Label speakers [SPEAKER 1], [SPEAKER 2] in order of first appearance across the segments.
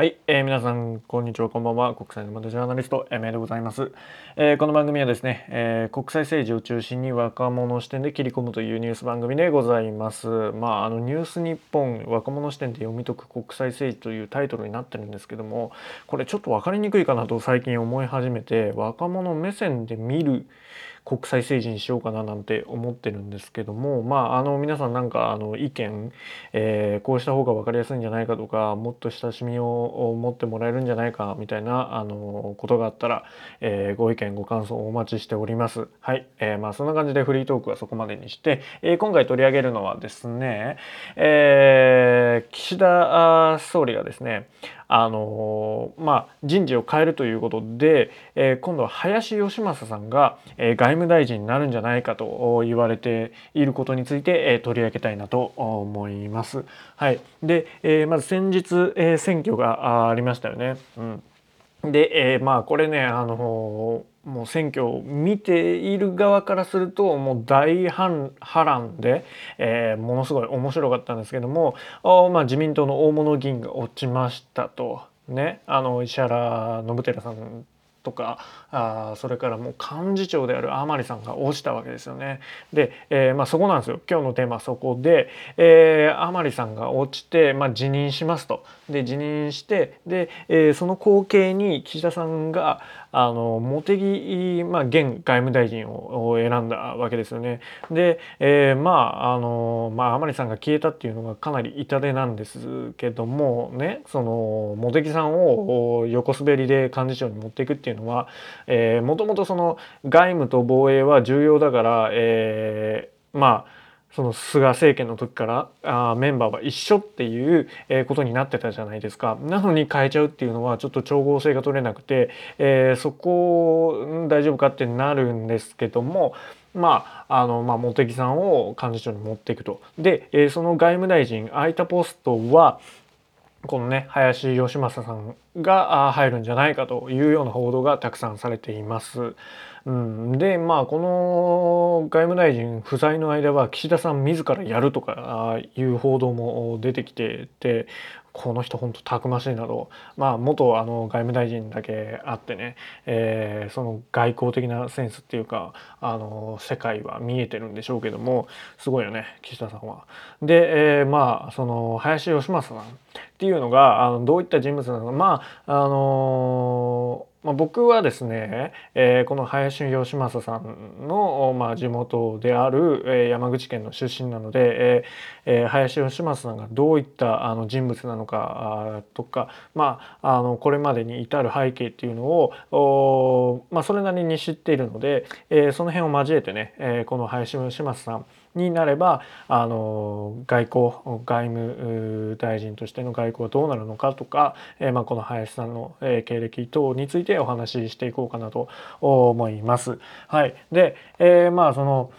[SPEAKER 1] はい、えー、皆さんこんにちはこんばんは。国際の元ジャーナリスト MA でございます、えー、この番組はですね、えー、国際政治を中心に若者視点で切り込むというニュース番組でございます。まああのニュース日本若者視点で読み解く国際政治というタイトルになってるんですけどもこれちょっと分かりにくいかなと最近思い始めて若者目線で見る国際政治にしようかななんて思ってるんですけどもまああの皆さんなんかあの意見、えー、こうした方が分かりやすいんじゃないかとかもっと親しみを持ってもらえるんじゃないかみたいなあのことがあったら、えー、ご意見ご感想お待ちしております。はい、えー、まあそんな感じでフリートークはそこまでにして、えー、今回取り上げるのはですね、えー、岸田総理がですねあのまあ、人事を変えるということで、え、今度は林芳正さんが、え、外務大臣になるんじゃないかと言われていることについて、え、取り上げたいなと思います。はい、で、え、まず先日、え、選挙がありましたよね。うん、で、え、まあこれねあのもう選挙を見ている側からするともう大波乱で、えー、ものすごい面白かったんですけどもまあ、自民党の大物議員が落ちましたと。ね、あの石原伸晃さんとかあそれからもう幹事長である甘利さんが落ちたわけですよね。で、えー、まあ、そこなんですよ今日のテーマはそこで、えー、甘利さんが落ちて、まあ、辞任しますと。で辞任してで、えー、その後継に岸田さんがあの茂木、まあ、現外務大臣を選んだわけですよね。で、えー、まああのまあ甘利さんが消えたっていうのがかなり痛手なんですけどもねその茂木さんを横滑りで幹事長に持っていくっていうのは、えー、もともとその外務と防衛は重要だから、えー、まあその菅政権の時からあメンバーは一緒っていうことになってたじゃないですか。なのに変えちゃうっていうのはちょっと調合性が取れなくて、えー、そこ大丈夫かってなるんですけどもまあ、あの、まあ、茂木さんを幹事長に持っていくと。で、えー、その外務大臣空いたポストはこのね林芳正さんが入るんじゃないかというような報道がたくさんされています。うん、でまあこの外務大臣不在の間は岸田さん自らやるとかいう報道も出てきててこの人本当たくましいなと。まあ元あの外務大臣だけあってね、えー、その外交的なセンスっていうかあの世界は見えてるんでしょうけどもすごいよね岸田さんは。で、えー、まあその林芳正さんっていうのがあのどういった人物なのか。まああのまあ、僕はですね、えー、この林芳正さんの、まあ、地元である、えー、山口県の出身なので、えー、林芳正さんがどういったあの人物なのかとか、まあ、あのこれまでに至る背景っていうのをまあ、それなりに知っているので、えー、その辺を交えてね、えー、この林芳正さんになればあの外交外務大臣としての外交はどうなるのかとか、えーまあ、この林さんの、え、経歴等についてお話ししていこうかなと思います。はい、で、えー、まあその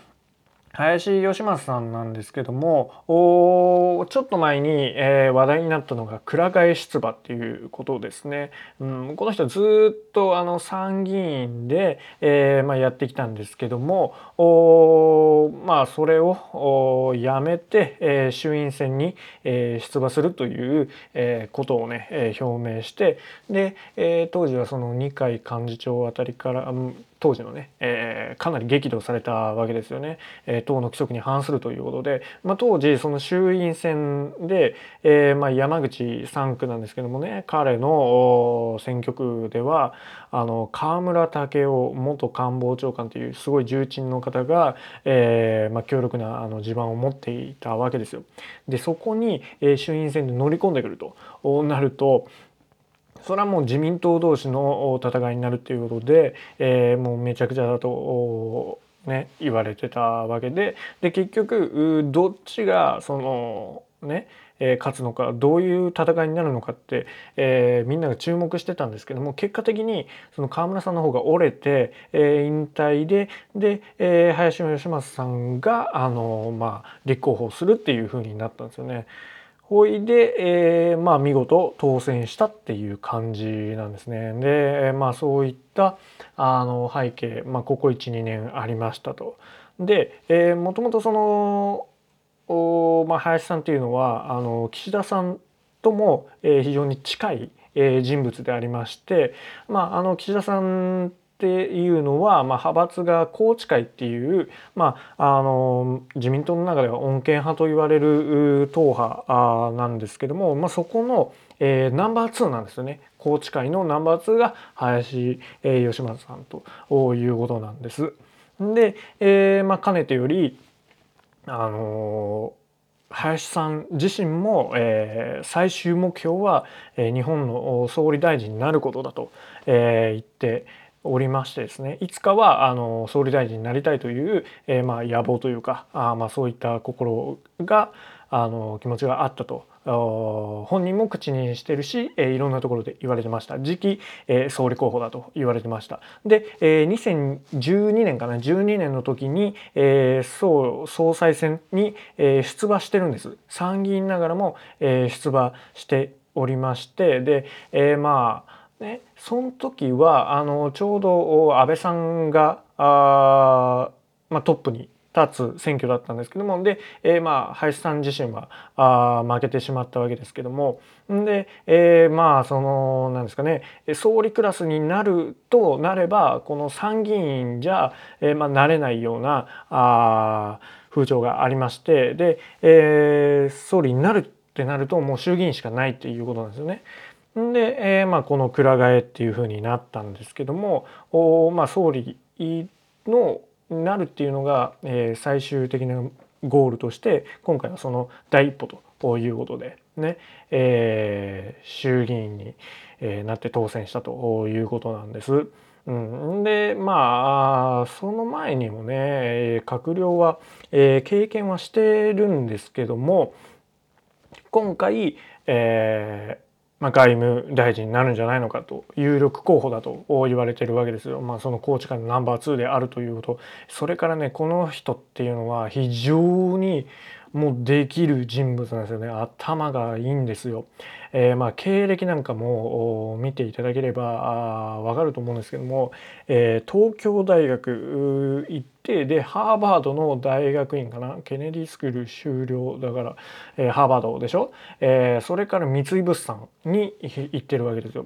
[SPEAKER 1] 林義正さんなんですけどもおちょっと前に、えー、話題になったのが蔵替え出馬っていうことですね。うん、この人ずっとあの参議院で、えーまあ、やってきたんですけどもおまあそれをやめて、えー、衆院選に、えー、出馬するという、えー、ことをね、えー、表明してで、えー、当時はその二階幹事長あたりから、当時のね、えー、かなり激怒されたわけですよね、えー、党の規則に反するということで、まあ、当時その衆院選で、えーまあ、山口3区なんですけどもね彼の選挙区ではあの河村武雄元官房長官というすごい重鎮の方が、えーまあ、強力なあの地盤を持っていたわけですよ。でそこに、えー、衆院選で乗り込んでくるとなるとそれはもう自民党同士の戦いになるっていうことで、えー、もうめちゃくちゃだとね言われてたわけでで結局どっちがそのねえ勝つのかどういう戦いになるのかって、えー、みんなが注目してたんですけども結果的にその河村さんの方が折れて、えー、引退でで、えー、林芳正さんがあの、まあ、立候補するっていう風になったんですよね。ほいで、えー、まあ見事当選したっていう感じなんですね。で、まあそういったあの背景、まあここ1、2年ありましたと。で、えー、もともとその、おまあ、林さんっていうのはあの岸田さんとも、えー、非常に近い、えー、人物でありまして、まあ、あの岸田さんっていうのは、まあ、派閥が宏池会っていう、まあ、あの自民党の中では穏健派と言われる党派なんですけども、まあ、そこの、えー、ナンバー2なんですよね宏池会のナンバー2が林、えー、吉村さんということなんです。で、えーまあ、かねてよりあの林さん自身も、えー、最終目標は、えー、日本の総理大臣になることだと、えー、言っておりましてですねいつかはあの総理大臣になりたいという、えー、まあ、野望というかあまあそういった心があの気持ちがあったと本人も口にしてるし、えー、いろんなところで言われてました。次期、えー、総理候補だと言われてました。で、えー、2012年かな12年の時に、えー、総総裁選に、えー、出馬してるんです。参議院ながらも、えー、出馬しておりましてで、えー、まあね、その時はあのちょうど安倍さんがあ、まあ、トップに立つ選挙だったんですけどもで、えー、まあ林さん自身はあ負けてしまったわけですけどもで、えー、まあそのなんですかね総理クラスになるとなればこの参議院じゃ、えー、まあ、なれないようなあ風潮がありましてで、えー、総理になるってなるともう衆議院しかないっていうことなんですよね。で、えー、まあ、このくら替えっていうふうになったんですけどもお、まあ、総理のなるっていうのが、えー、最終的なゴールとして今回はその第一歩ということでね、えー、衆議院に、えー、なって当選したということなんです。うん、でまあその前にもね閣僚は、えー、経験はしてるんですけども今回、えー、まあ、外務大臣になるんじゃないのかと有力候補だと言われてるわけですよ。まあ、その宏池会のナンバー2であるということそれからねこの人っていうのは非常にもうできる人物なんですよね頭がいいんですよ。えー、まあ経歴なんかも見ていただければわかると思うんですけども、えー、東京大学行ってでハーバードの大学院かな？ケネディスクール修了だから、えー、ハーバードでしょ、えー、それから三井物産に行ってるわけですよ。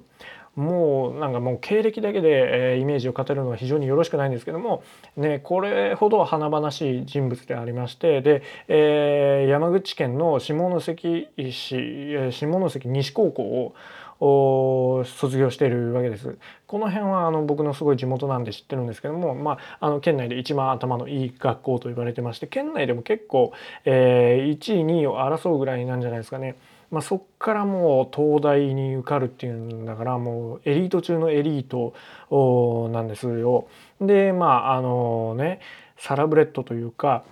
[SPEAKER 1] もうなんかもう経歴だけで、えー、イメージを語るのは非常によろしくないんですけども、ね、これほど華々しい人物でありましてで、えー、山口県の下関市下関西高校を卒業しているわけです。この辺はあの僕のすごい地元なんで知ってるんですけども、まあ、あの県内で一番頭のいい学校と言われてまして県内でも結構、えー、1位2位を争うぐらいなんじゃないですかね。まあ、そっからもう東大に受かるっていうんだからもうエリート中のエリートなんですよ。でまああのねサラブレッドというか、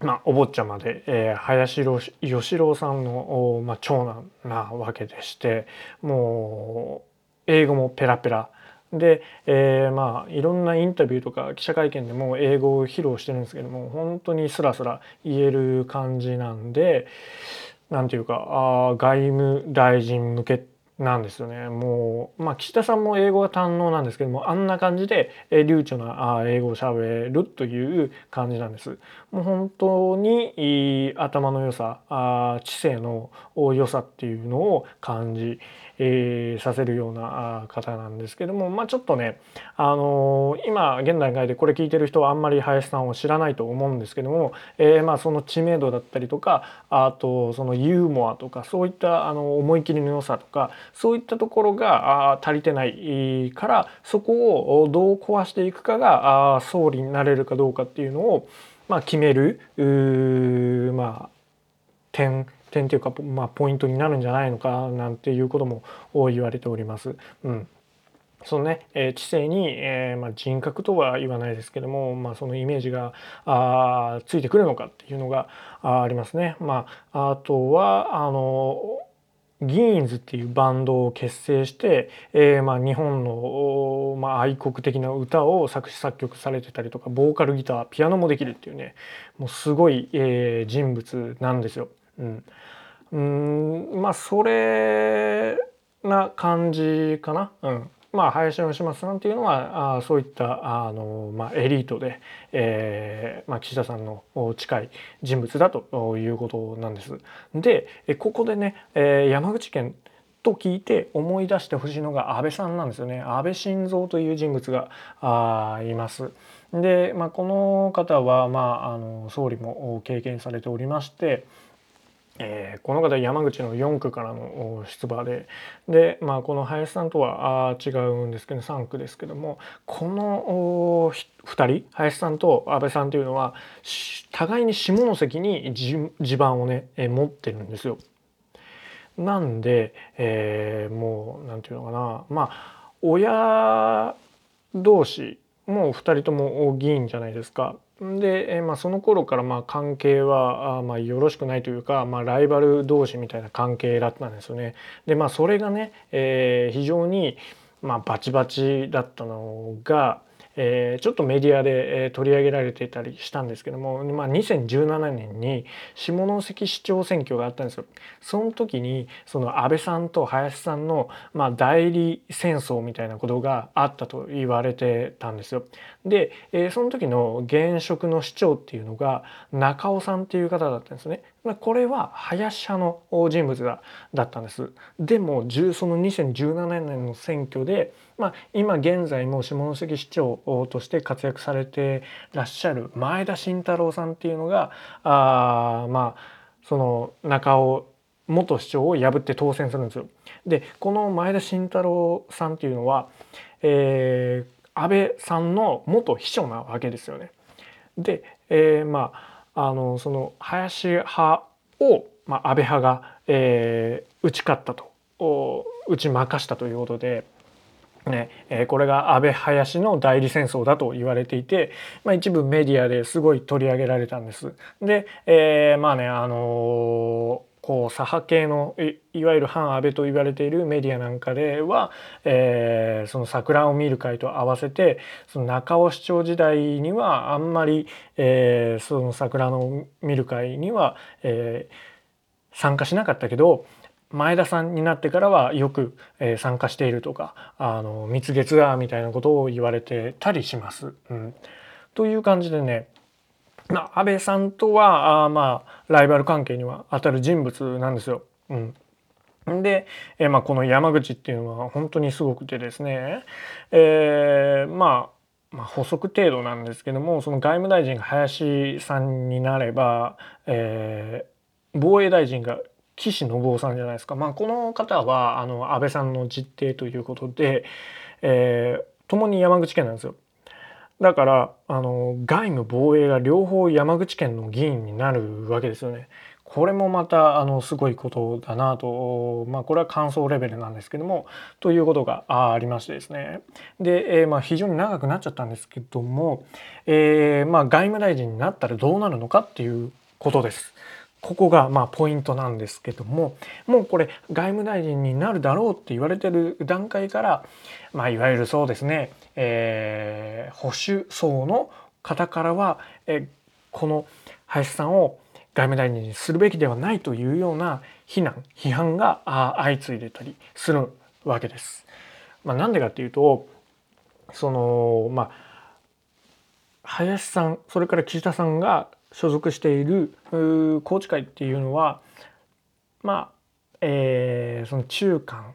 [SPEAKER 1] まあ、お坊ちゃまで、えー、林義郎さんの、まあ、長男なわけでしてもう英語もペラペラ。で、えー、まあいろんなインタビューとか記者会見でも英語を披露してるんですけども本当にスラスラ言える感じなんでなんていうかあ外務大臣向けなんですよねもうまあ岸田さんも英語が堪能なんですけどもあんな感じでえ流暢な英語をしゃべるという感じなんです。もう本当に頭の良さあ知性の良さっていうのを感じえー、させるような方なんですけども、まあ、ちょっとね、あのー、今現段階でこれ聞いてる人はあんまり林さんを知らないと思うんですけども、えー、まあその知名度だったりとかあとそのユーモアとかそういったあの思い切りの良さとかそういったところが足りてないからそこをどう壊していくかが総理になれるかどうかっていうのを、まあ、決めるまあ点点というか、まあ、ポイントになるんじゃないのかなんていうことも言われております。うんそのね、えー、知性に、えーまあ、人格とは言わないですけども、まあ、そのイメージがあついてくるのかっていうのがありますね。まあ、あとはあのギーンズっていうバンドを結成して、えーまあ、日本の、まあ、愛国的な歌を作詞作曲されてたりとかボーカルギターピアノもできるっていうねもうすごい、えー、人物なんですよ。うん、うんまあそれな感じかな。うんまあ、林芳正さんっていうのはあそういったあの、まあ、エリートで、えーまあ、岸田さんの近い人物だということなんです。でここでね、えー、山口県と聞いて思い出してほしいのが安倍さんなんですよね安倍晋三という人物があいます。で、まあ、この方は、まあ、あの総理も経験されておりまして、えー、この方山口の4区からの出馬でで、まあ、この林さんとはあ違うんですけど3区ですけどもこの2人林さんと安倍さんというのは互いに下関に地盤をね持ってるんですよ。なんで、えー、もう何て言うのかなまあ親同士もう2人とも議員じゃないですか。で、えまあ、その頃からまあ関係はあまあよろしくないというか、まあ、ライバル同士みたいな関係だったんですよね。でまあそれがね、えー、非常にまあバチバチだったのが、えー、ちょっとメディアで、えー、取り上げられていたりしたんですけども、まあ、2017年に下関市長選挙があったんですよ。その時にその安倍さんと林さんの、まあ、代理戦争みたいなことがあったと言われてたんですよ。で、えー、その時の現職の市長っていうのが中尾さんっていう方だったんですね。これは林派の人物だだったんです。でもその2017年の選挙で、まあ、今現在も下関市長として活躍されてらっしゃる前田慎太郎さんっていうのがあまあその中尾元市長を破って当選するんですよ。でこの前田慎太郎さんっていうのは、えー、安倍さんの元秘書なわけですよね。で、えー、まああのその林派を、まあ、安倍派が、えー、打ち勝ったと打ち負かしたということで。ねえー、これが安倍林の代理戦争だと言われていて、まあ、一部メディアですごい取り上げられたんです。で、えー、まあねあのーこう左派系のいわゆる反安倍と言われているメディアなんかでは、えー、その桜を見る会と合わせてその中尾市長時代にはあんまり、えー、その桜の見る会には、えー、参加しなかったけど前田さんになってからはよく、えー、参加しているとかあの蜜月だみたいなことを言われてたりします。うん、という感じでねまあ、安倍さんとはあまあライバル関係には当たる人物なんですよ。うん、で、えー、まあ、この山口っていうのは本当にすごくてですね、えー、まあ、まあ、補足程度なんですけどもその外務大臣が林さんになれば、えー、防衛大臣が岸信夫さんじゃないですか、まあ、この方はあの安倍さんの実弟ということで、えー、共に山口県なんですよ。だからあの外務防衛が両方山口県の議員になるわけですよね。これもまたあのすごいことだなと、まあ、これは感想レベルなんですけどもということがありましてですねで、えー、まあ非常に長くなっちゃったんですけども、えー、まあ外務大臣になったらどうなるのかっていうことです。ここがまあポイントなんですけどももうこれ外務大臣になるだろうって言われてる段階から、まあ、いわゆるそうですね、えー、保守層の方からは、えこの林さんを外務大臣にするべきではないというような非難批判が相次いでたりするわけです。まあ、なんでかっていうとそのまあ林さんそれから岸田さんが所属している宏池会っていうのはまあ、えー、その中間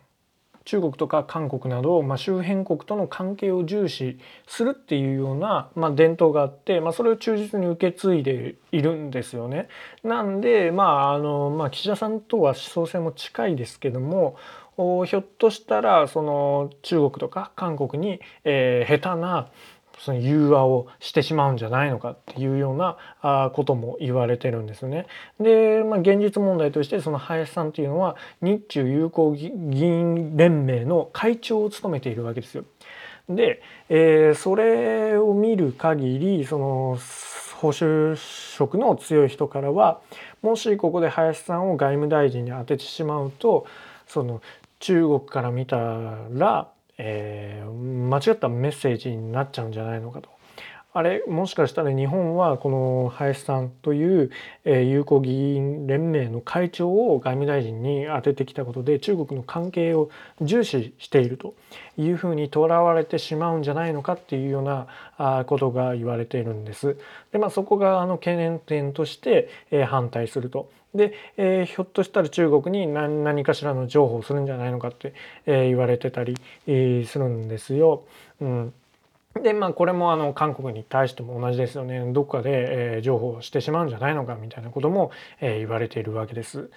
[SPEAKER 1] 中国とか韓国など、まあ、周辺国との関係を重視するっていうような、まあ、伝統があって、まあ、それを忠実に受け継いでいるんですよね。なんで、まああのまあ、岸田さんとは思想性も近いですけどもひょっとしたらその中国とか韓国に、えー、下手なその融和をしてしまうんじゃないのかっていうようなことも言われてるんですね。で、まあ、現実問題としてその林さんっていうのは日中友好議員連盟の会長を務めているわけですよ。で、えー、それを見る限りその保守色の強い人からはもしここで林さんを外務大臣に当ててしまうとその中国から見たらえー、間違ったメッセージになっちゃうんじゃないのかと。あれもしかしたら日本はこの林さんという、えー、友好議員連盟の会長を外務大臣に当ててきたことで中国の関係を重視しているというふうにとらわれてしまうんじゃないのかっていうようなあことが言われているんです。でまあそこがあの懸念点として、え、反対するとで、えー、ひょっとしたら中国に何何かしらの情報をするんじゃないのかって、えー、言われてたり、えー、するんですよ。うんでまあこれもあの韓国に対しても同じですよねどっかで、えー、情報をしてしまうんじゃないのかみたいなことも、えー、言われているわけです。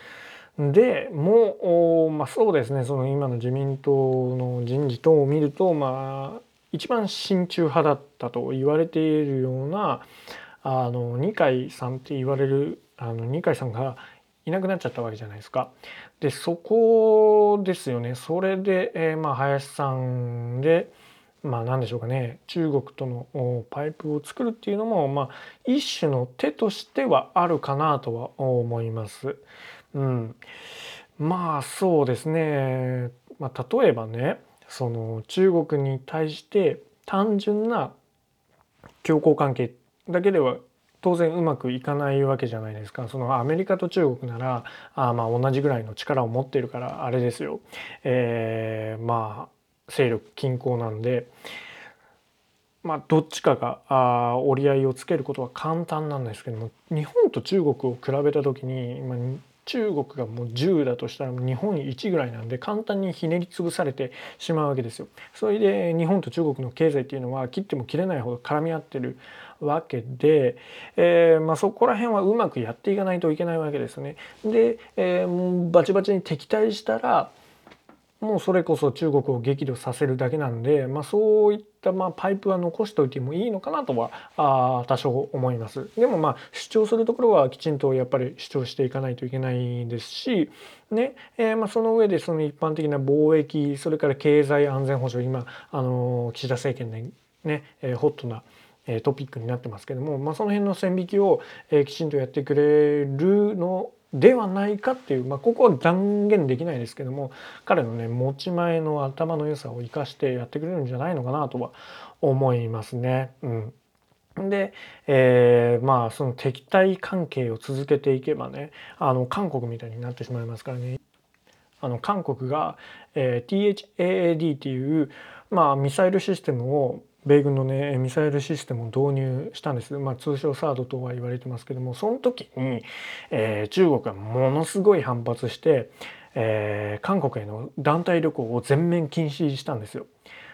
[SPEAKER 1] でもう、まあ、そうですねその今の自民党の人事等を見るとまあ一番親中派だったと言われているようなあの二階さんって言われるあの二階さんがいなくなっちゃったわけじゃないですか。でそこですよねそれで、えー、まあ林さんでまあ何でしょうかね中国とのパイプを作るっていうのも、まあ、一種の手としてはあるかなとは思います。うん、まあそうですね、まあ、例えばねその中国に対して単純な強硬関係だけでは当然うまくいかないわけじゃないですかそのアメリカと中国ならあまあ同じぐらいの力を持っているからあれですよ、えー、まあ勢力均衡なんでまあどっちかがあ折り合いをつけることは簡単なんですけども日本と中国を比べた時に、まあ、中国がもう10だとしたら日本1ぐらいなんで簡単にひねり潰されてしまうわけですよ。それで日本と中国の経済っていうのは切っても切れないほど絡み合ってるわけで、えー、まあ、そこら辺はうまくやっていかないといけないわけですね。で、えー、バチバチに敵対したらもうそれこそ中国を激怒させるだけなんで、まあ、そういったまあパイプは残しておいてもいいのかなとはあ多少思います。でもまあ主張するところはきちんとやっぱり主張していかないといけないですし、ねえー、まあその上でその一般的な貿易それから経済安全保障今あの岸田政権でね、えー、ホットなトピックになってますけども、まあ、その辺の線引きを、きちんとやってくれるのではないかっていう、まあ、ここは断言できないですけども彼のね持ち前の頭の良さを生かしてやってくれるんじゃないのかなとは思いますね。うんで、えー、まあその敵対関係を続けていけばねあの韓国みたいになってしまいますからねあの韓国が、えー、THAAD っていう、まあ、ミサイルシステムを米軍のねミサイルシステムを導入したんです、まあ、通称サードとは言われてますけどもその時に、えー、中国がものすごい反発して、えー、韓国への団体旅行を全面禁止したんですよ。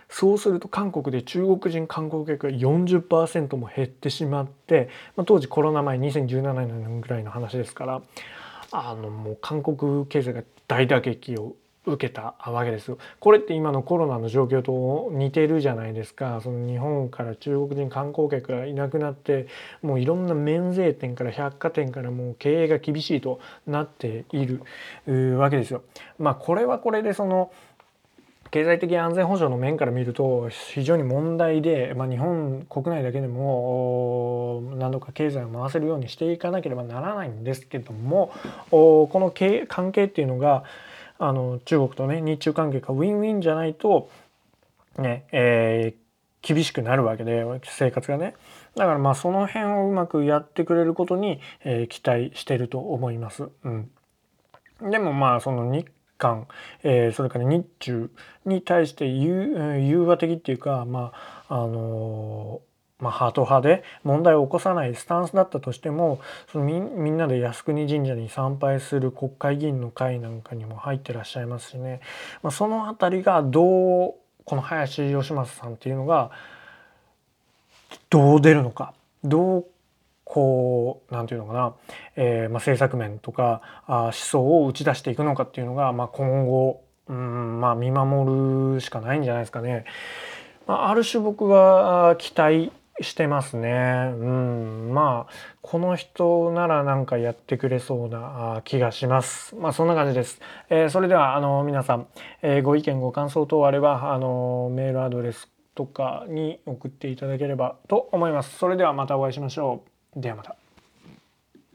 [SPEAKER 1] そうすると韓国で中国人観光客が40%も減ってしまって、まあ、当時コロナ前2017年ぐらいの話ですからあのもう韓国経済が大打撃を受けたわけですよ。これって今のコロナの状況と似てるじゃないですか。その日本から中国人観光客がいなくなってもういろんな免税店から百貨店からもう経営が厳しいとなっているわけですよ。まあこれはこれでその経済的安全保障の面から見ると非常に問題で、まあ、日本国内だけでも何度か経済を回せるようにしていかなければならないんですけどもこの関係っていうのがあの中国とね日中関係がウィンウィンじゃないとね、えー、厳しくなるわけで生活がねだからまあその辺をうまくやってくれることに、えー、期待してると思います。うん、でもまあその日韓、えー、それから日中に対して融和的っていうかまああのーまあ、ハート派で問題を起こさないスタンスだったとしてもそのみみんなで靖国神社に参拝する国会議員の会なんかにも入ってらっしゃいますしね、まあ、その辺りがどうこの林芳正さんっていうのがどう出るのか。どうこう何て言うのかな、えーまあ、政策面とかあ思想を打ち出していくのかっていうのが、まあ、今後うんまあ見守るしかないんじゃないですかね。まあ、ある種僕は期待してますね。うん。まあ、この人ならなんかやってくれそうな気がします。まあ、そんな感じです。えー、それでは、あの、皆さん、えー、ご意見、ご感想等あれば、あの、メールアドレスとかに送っていただければと思います。それではまたお会いしましょう。ではまた。